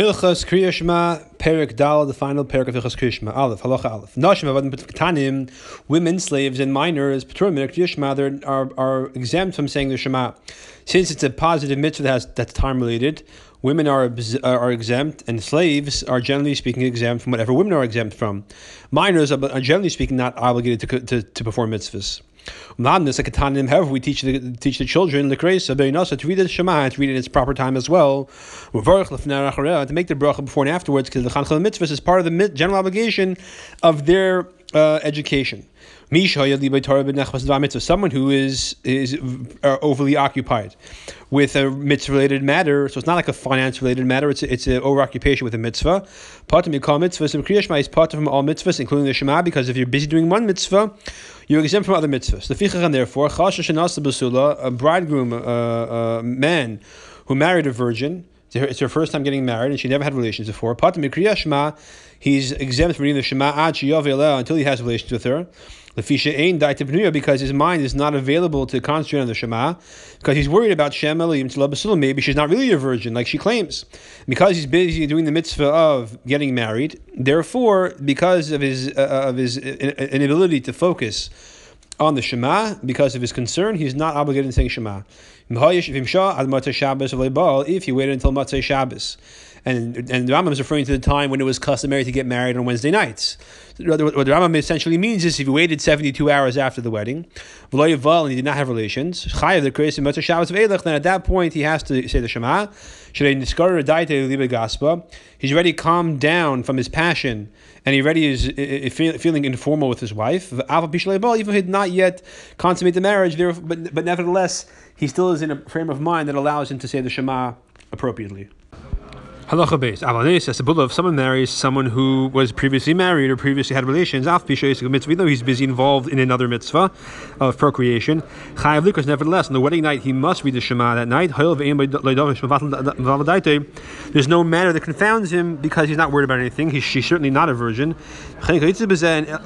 Hilchas Kriya Shema, Perik Dal, the final Perik of Hilchas Kriya Shema, Aleph, Halacha Aleph. Nashim Avadim Ketanim, women, slaves, and minors, Peturim Kriya Shema, they are, are exempt from saying the Shema. Since it's a positive mitzvah that has, that's time related, women are, are exempt, and slaves are generally speaking exempt from whatever women are exempt from. Minors are, are generally speaking not obligated to, to, to perform mitzvahs. However, we teach the teach the children to read the Shema to read it in its proper time as well. To make the bracha before and afterwards, because the Chanchal mitzvah is part of the general obligation of their uh, education. Someone who is is uh, overly occupied with a mitzvah related matter, so it's not like a finance related matter. It's a, it's an over occupation with a mitzvah. Part of mitzvahs and Kriya Shema is part from all mitzvahs, including the Shema, because if you're busy doing one mitzvah, you're exempt from other mitzvahs. The and therefore, a bridegroom, a uh, uh, man who married a virgin. It's her first time getting married, and she never had relations before. Pat me kriya Shma, he's exempt from reading the Shema until he has relations with her. Lefisha Ein Daitipnuya, Because his mind is not available to concentrate on the Shema, because he's worried about Shem Maybe she's not really a virgin, like she claims. Because he's busy doing the mitzvah of getting married, therefore, because of his uh, of his inability to focus on the Shema, because of his concern, he's not obligated in saying Shema. If he waited until Motzei Shabbos. And, and the Rambam is referring to the time when it was customary to get married on Wednesday nights. What the Rambam essentially means is if you waited 72 hours after the wedding, and he did not have relations, then at that point he has to say the Shema. He's already calmed down from his passion and he already is feeling informal with his wife. Even if he had not yet consummated the marriage, but, but nevertheless, he still is in a frame of mind that allows him to say the Shema appropriately. Halacha base. Avanes, as a if someone marries someone who was previously married or previously had relations, af mitzvah, though he's busy involved in another mitzvah of procreation. Chayav likas, nevertheless, on the wedding night, he must read the Shema that night. There's no matter that confounds him because he's not worried about anything. He's, she's certainly not a virgin.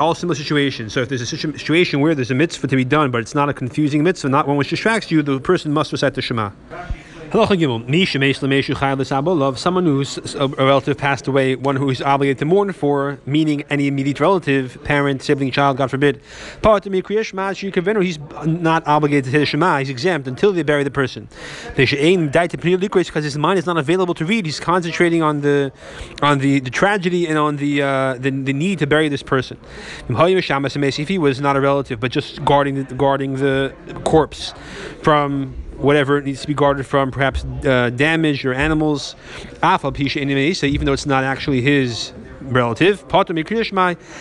All similar situations. So if there's a situation where there's a mitzvah to be done, but it's not a confusing mitzvah, not one which distracts you, the person must recite the Shema. Someone who's a relative passed away, one who is obligated to mourn for, meaning any immediate relative, parent, sibling, child, God forbid. He's not obligated to say the Shema. He's exempt until they bury the person. Because his mind is not available to read. He's concentrating on the on the, the tragedy and on the, uh, the the need to bury this person. If he was not a relative, but just guarding the, guarding the corpse from whatever it needs to be guarded from, perhaps uh, damage or animals. Even though it's not actually his relative.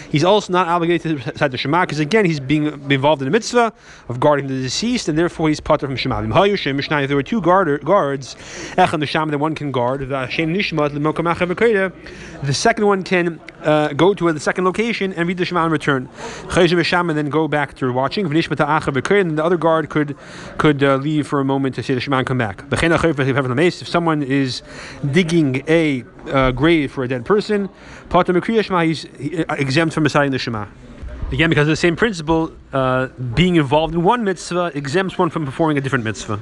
He's also not obligated to recite the Shema because again he's being involved in the mitzvah of guarding the deceased, and therefore he's part from Shema. If there were two guard, guards, the one can guard. The second one can uh, go to the second location and read the Shema and return. And then go back to watching. And the other guard could could uh, leave for a moment to say the Shema and come back. If someone is digging a uh, grave for a dead person, he's uh, exempt from reciting the Shema. Again, because of the same principle, uh, being involved in one mitzvah exempts one from performing a different mitzvah.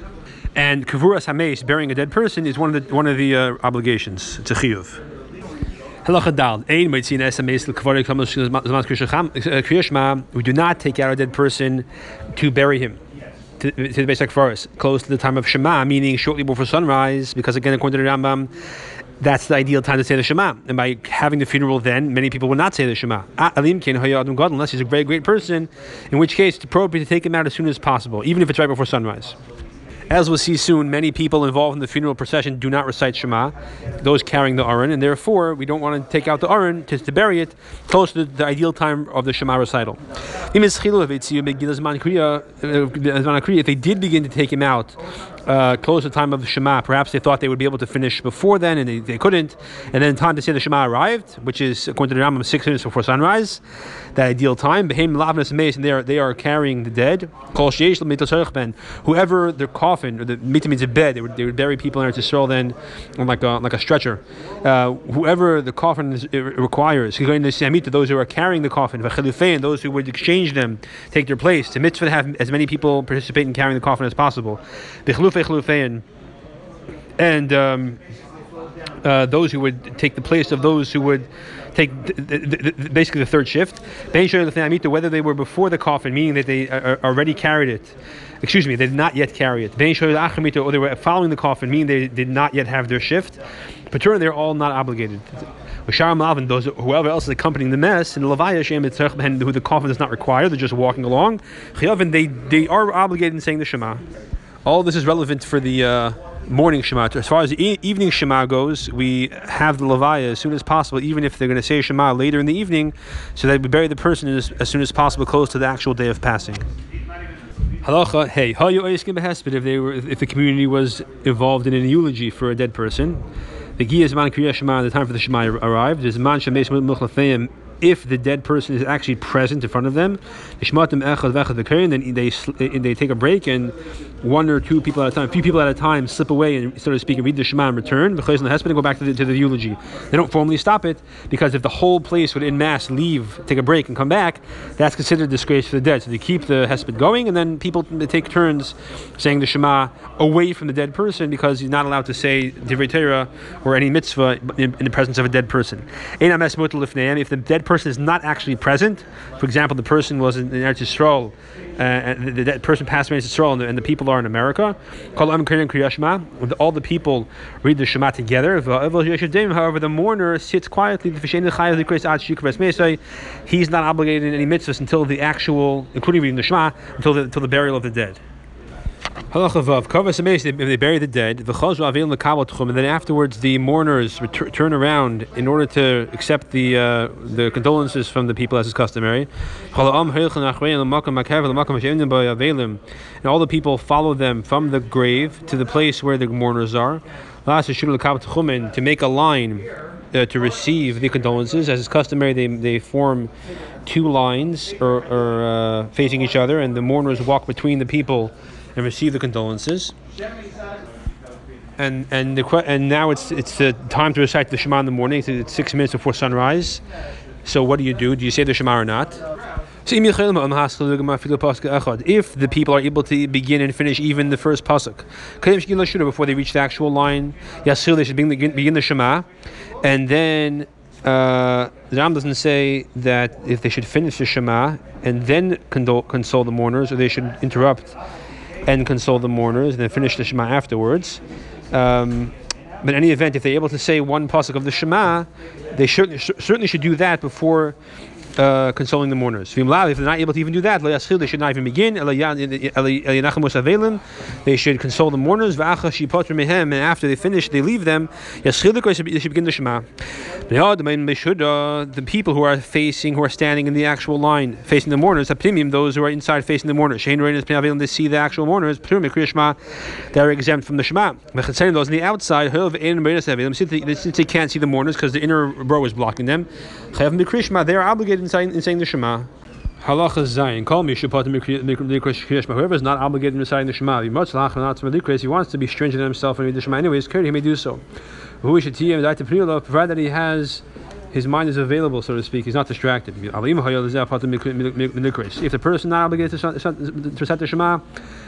And kavuras hameis, burying a dead person, is one of the one of the uh, obligations. It's a chiyuv. Halacha dal. Uh, we do not take out a dead person to bury him to, to the Beis forest, close to the time of Shema, meaning shortly before sunrise, because again, according to the Rambam, that's the ideal time to say the Shema. And by having the funeral then, many people will not say the Shema. Unless he's a very great person, in which case it's appropriate to take him out as soon as possible, even if it's right before sunrise. As we'll see soon, many people involved in the funeral procession do not recite Shema, those carrying the Aron, and therefore we don't want to take out the Aron to, to bury it close to the ideal time of the Shema recital. If they did begin to take him out uh, close the time of the Shema. Perhaps they thought they would be able to finish before then, and they, they couldn't. And then time to say the Shema arrived, which is according to the Rambam six minutes before sunrise, that ideal time. Behem lavnas and they are they are carrying the dead. Whoever their coffin or the mita means a bed, they would, they would bury people in to Yisrael then on like a like a stretcher. Uh, whoever the coffin is, requires, going to those who are carrying the coffin, and those who would exchange them, take their place. To mitzvah have as many people participate in carrying the coffin as possible and um, uh, those who would take the place of those who would take basically the third shift. Whether they were before the coffin, meaning that they already carried it. Excuse me, they did not yet carry it. Or they were following the coffin, meaning they did not yet have their shift. Patur, they're all not obligated. Those whoever else is accompanying the mess, and Levaya who the coffin does not require, they're just walking along. They they are obligated in saying the Shema. All this is relevant for the. Uh, morning Shema. As far as the e- evening Shema goes, we have the Levaya as soon as possible, even if they're going to say Shema later in the evening, so that we bury the person as, as soon as possible, close to the actual day of passing. Halacha, hey, how you ayaskimbahes but if they were, if the community was involved in an eulogy for a dead person, the Giyas Man Kriya Shema, the time for the Shema arrived. There's Man Shemesh Muchlafeim if the dead person is actually present in front of them, then they they take a break and one or two people at a time, a few people at a time, slip away and so to speak and read the Shema and return. And go back to the, to the eulogy. They don't formally stop it because if the whole place would in mass leave, take a break and come back, that's considered disgrace for the dead. So they keep the hesped going and then people take turns saying the Shema away from the dead person because he's not allowed to say Divrei Torah or any mitzvah in, in, the presence of a dead person. If the dead person is not actually present, for example, the person was in, in Eretz Yisrael, uh, and the, the, person passed away in Yisrael, and the, and the people are in America. All the people read the Shema together. However, the mourner sits quietly. He's not obligated in any mitzvahs until the actual, including reading the Shema, until the, until the burial of the dead. Halacha they bury the dead, The and then afterwards the mourners turn around in order to accept the uh, the condolences from the people as is customary. And all the people follow them from the grave to the place where the mourners are. To make a line uh, to receive the condolences, as is customary, they, they form two lines or, or uh, facing each other, and the mourners walk between the people and receive the condolences. And and the and now it's it's the time to recite the Shema in the morning. It's six minutes before sunrise. So what do you do? Do you say the Shema or not? If the people are able to begin and finish even the first pasuk, before they reach the actual line, they should begin, begin the Shema, and then uh, the Ram doesn't say that if they should finish the Shema and then condole, console the mourners, or they should interrupt and console the mourners, and then finish the Shema afterwards. Um, but in any event, if they're able to say one pasuk of the Shema, they should, certainly should do that before uh, consoling the mourners. If they're not able to even do that, they should not even begin. They should console the mourners. And after they finish, they leave them. They should begin the Shema. The people who are facing, who are standing in the actual line, facing the mourners, those who are inside facing the mourners, they see the actual mourners, they're exempt from the Shema. Those on the outside, since they can't see the mourners because the inner row is blocking them, they are obligated in saying, in saying the Shema. Halacha Zayin. Call me Whoever is not obligated in reciting the Shema, he wants to be stringent on himself and read the Shema anyways, he may do so. Provided that he has his mind is available, so to speak. He's not distracted. If the person not obligated to recite the Shema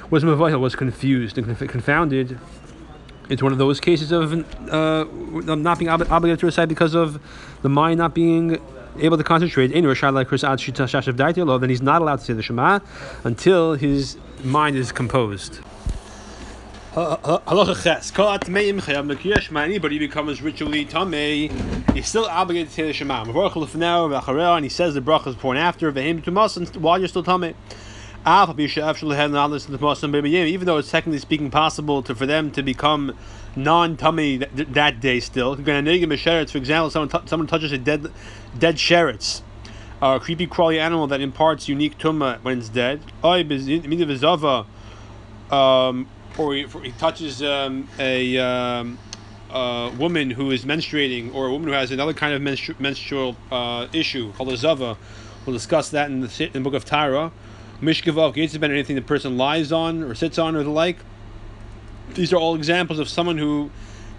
was was confused and confounded, it's one of those cases of uh, not being obligated to recite because of the mind not being able to concentrate in Rosh Hashanah then he's not allowed to say the Shema until his mind is composed. Anybody becomes ritually tamei, he's still obligated to say the Shema. And he says the brachas before and after, while you're still tamei. Even though it's technically speaking possible to, for them to become non-tummy that, that day still. For example, someone, t- someone touches a dead dead sheretz, a creepy crawly animal that imparts unique tumma when it's dead. Um, or he, he touches um, a um, woman who is menstruating, or a woman who has another kind of menstru- menstrual uh, issue called a zava. We'll discuss that in the, in the book of Taharah. Mishkavav gates about anything the person lies on or sits on or the like. These are all examples of someone who,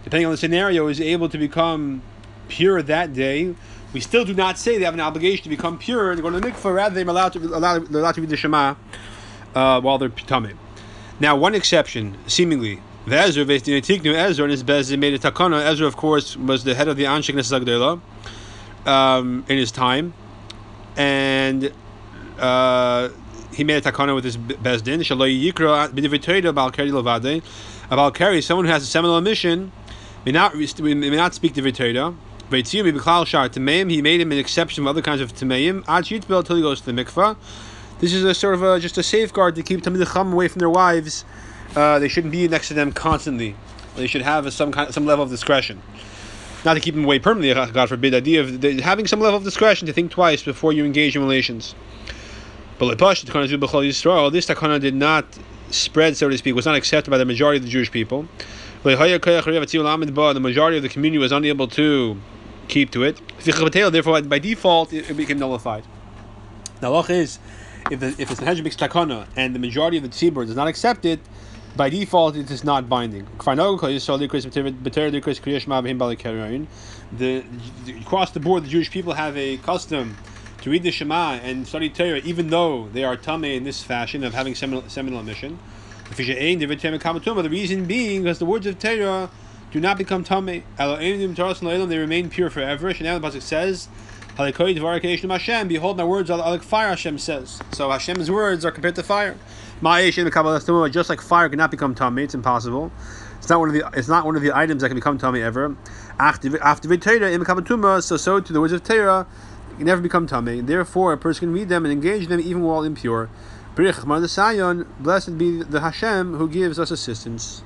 depending on the scenario, is able to become pure that day. We still do not say they have an obligation to become pure and go to the mikvah. Rather, they're allowed to allow, they're allowed to read the Shema uh, while they're tamim. Now, one exception, seemingly, The Ezra, Tiknu Ezra, and his Beis Din made a takana. Ezra, of course, was the head of the Anshei Knesses Hagdolah um, in his time, and uh, he made a takana with his Beis Din. Shaloi Yikra bal keri levade. About keri, someone who has a seminal emission, may not may not speak divrei Torah. Veitziyim b'klal shar tameim. He made him an exception of other kinds of tameim. Ad yitbel until he goes to the mikvah. This is a sort of a, just a safeguard to keep Tamid away from their wives uh, they shouldn't be next to them constantly. They should have a, some kind, some level of discretion. Not to keep them away permanently, God forbid. The idea of having some level of discretion to think twice before you engage in relations. But this takana did not spread, so to speak, was not accepted by the majority of the Jewish people. The majority of the community was unable to keep to it. Therefore, by default, it became nullified. The halach is, if the, if the Sanhedrin takana and the majority of the tzibur does not accept it, by default it is not binding. The, across the board, the Jewish people have a custom to read the Shema and study Torah, even though they are tame in this fashion of having seminal, seminal emission. The reason being because the words of Torah do not become tame. They remain pure forever. Chanel the pasuk says. Behold, my words are like fire. Hashem says. So Hashem's words are compared to fire. Just like fire cannot become tummy, it's impossible. It's not one of the. It's not one of the items that can become tummy ever. After Torah, so so to the words of Torah, can never become tummy. Therefore, a person can read them and engage them even while impure. Blessed be the Hashem who gives us assistance.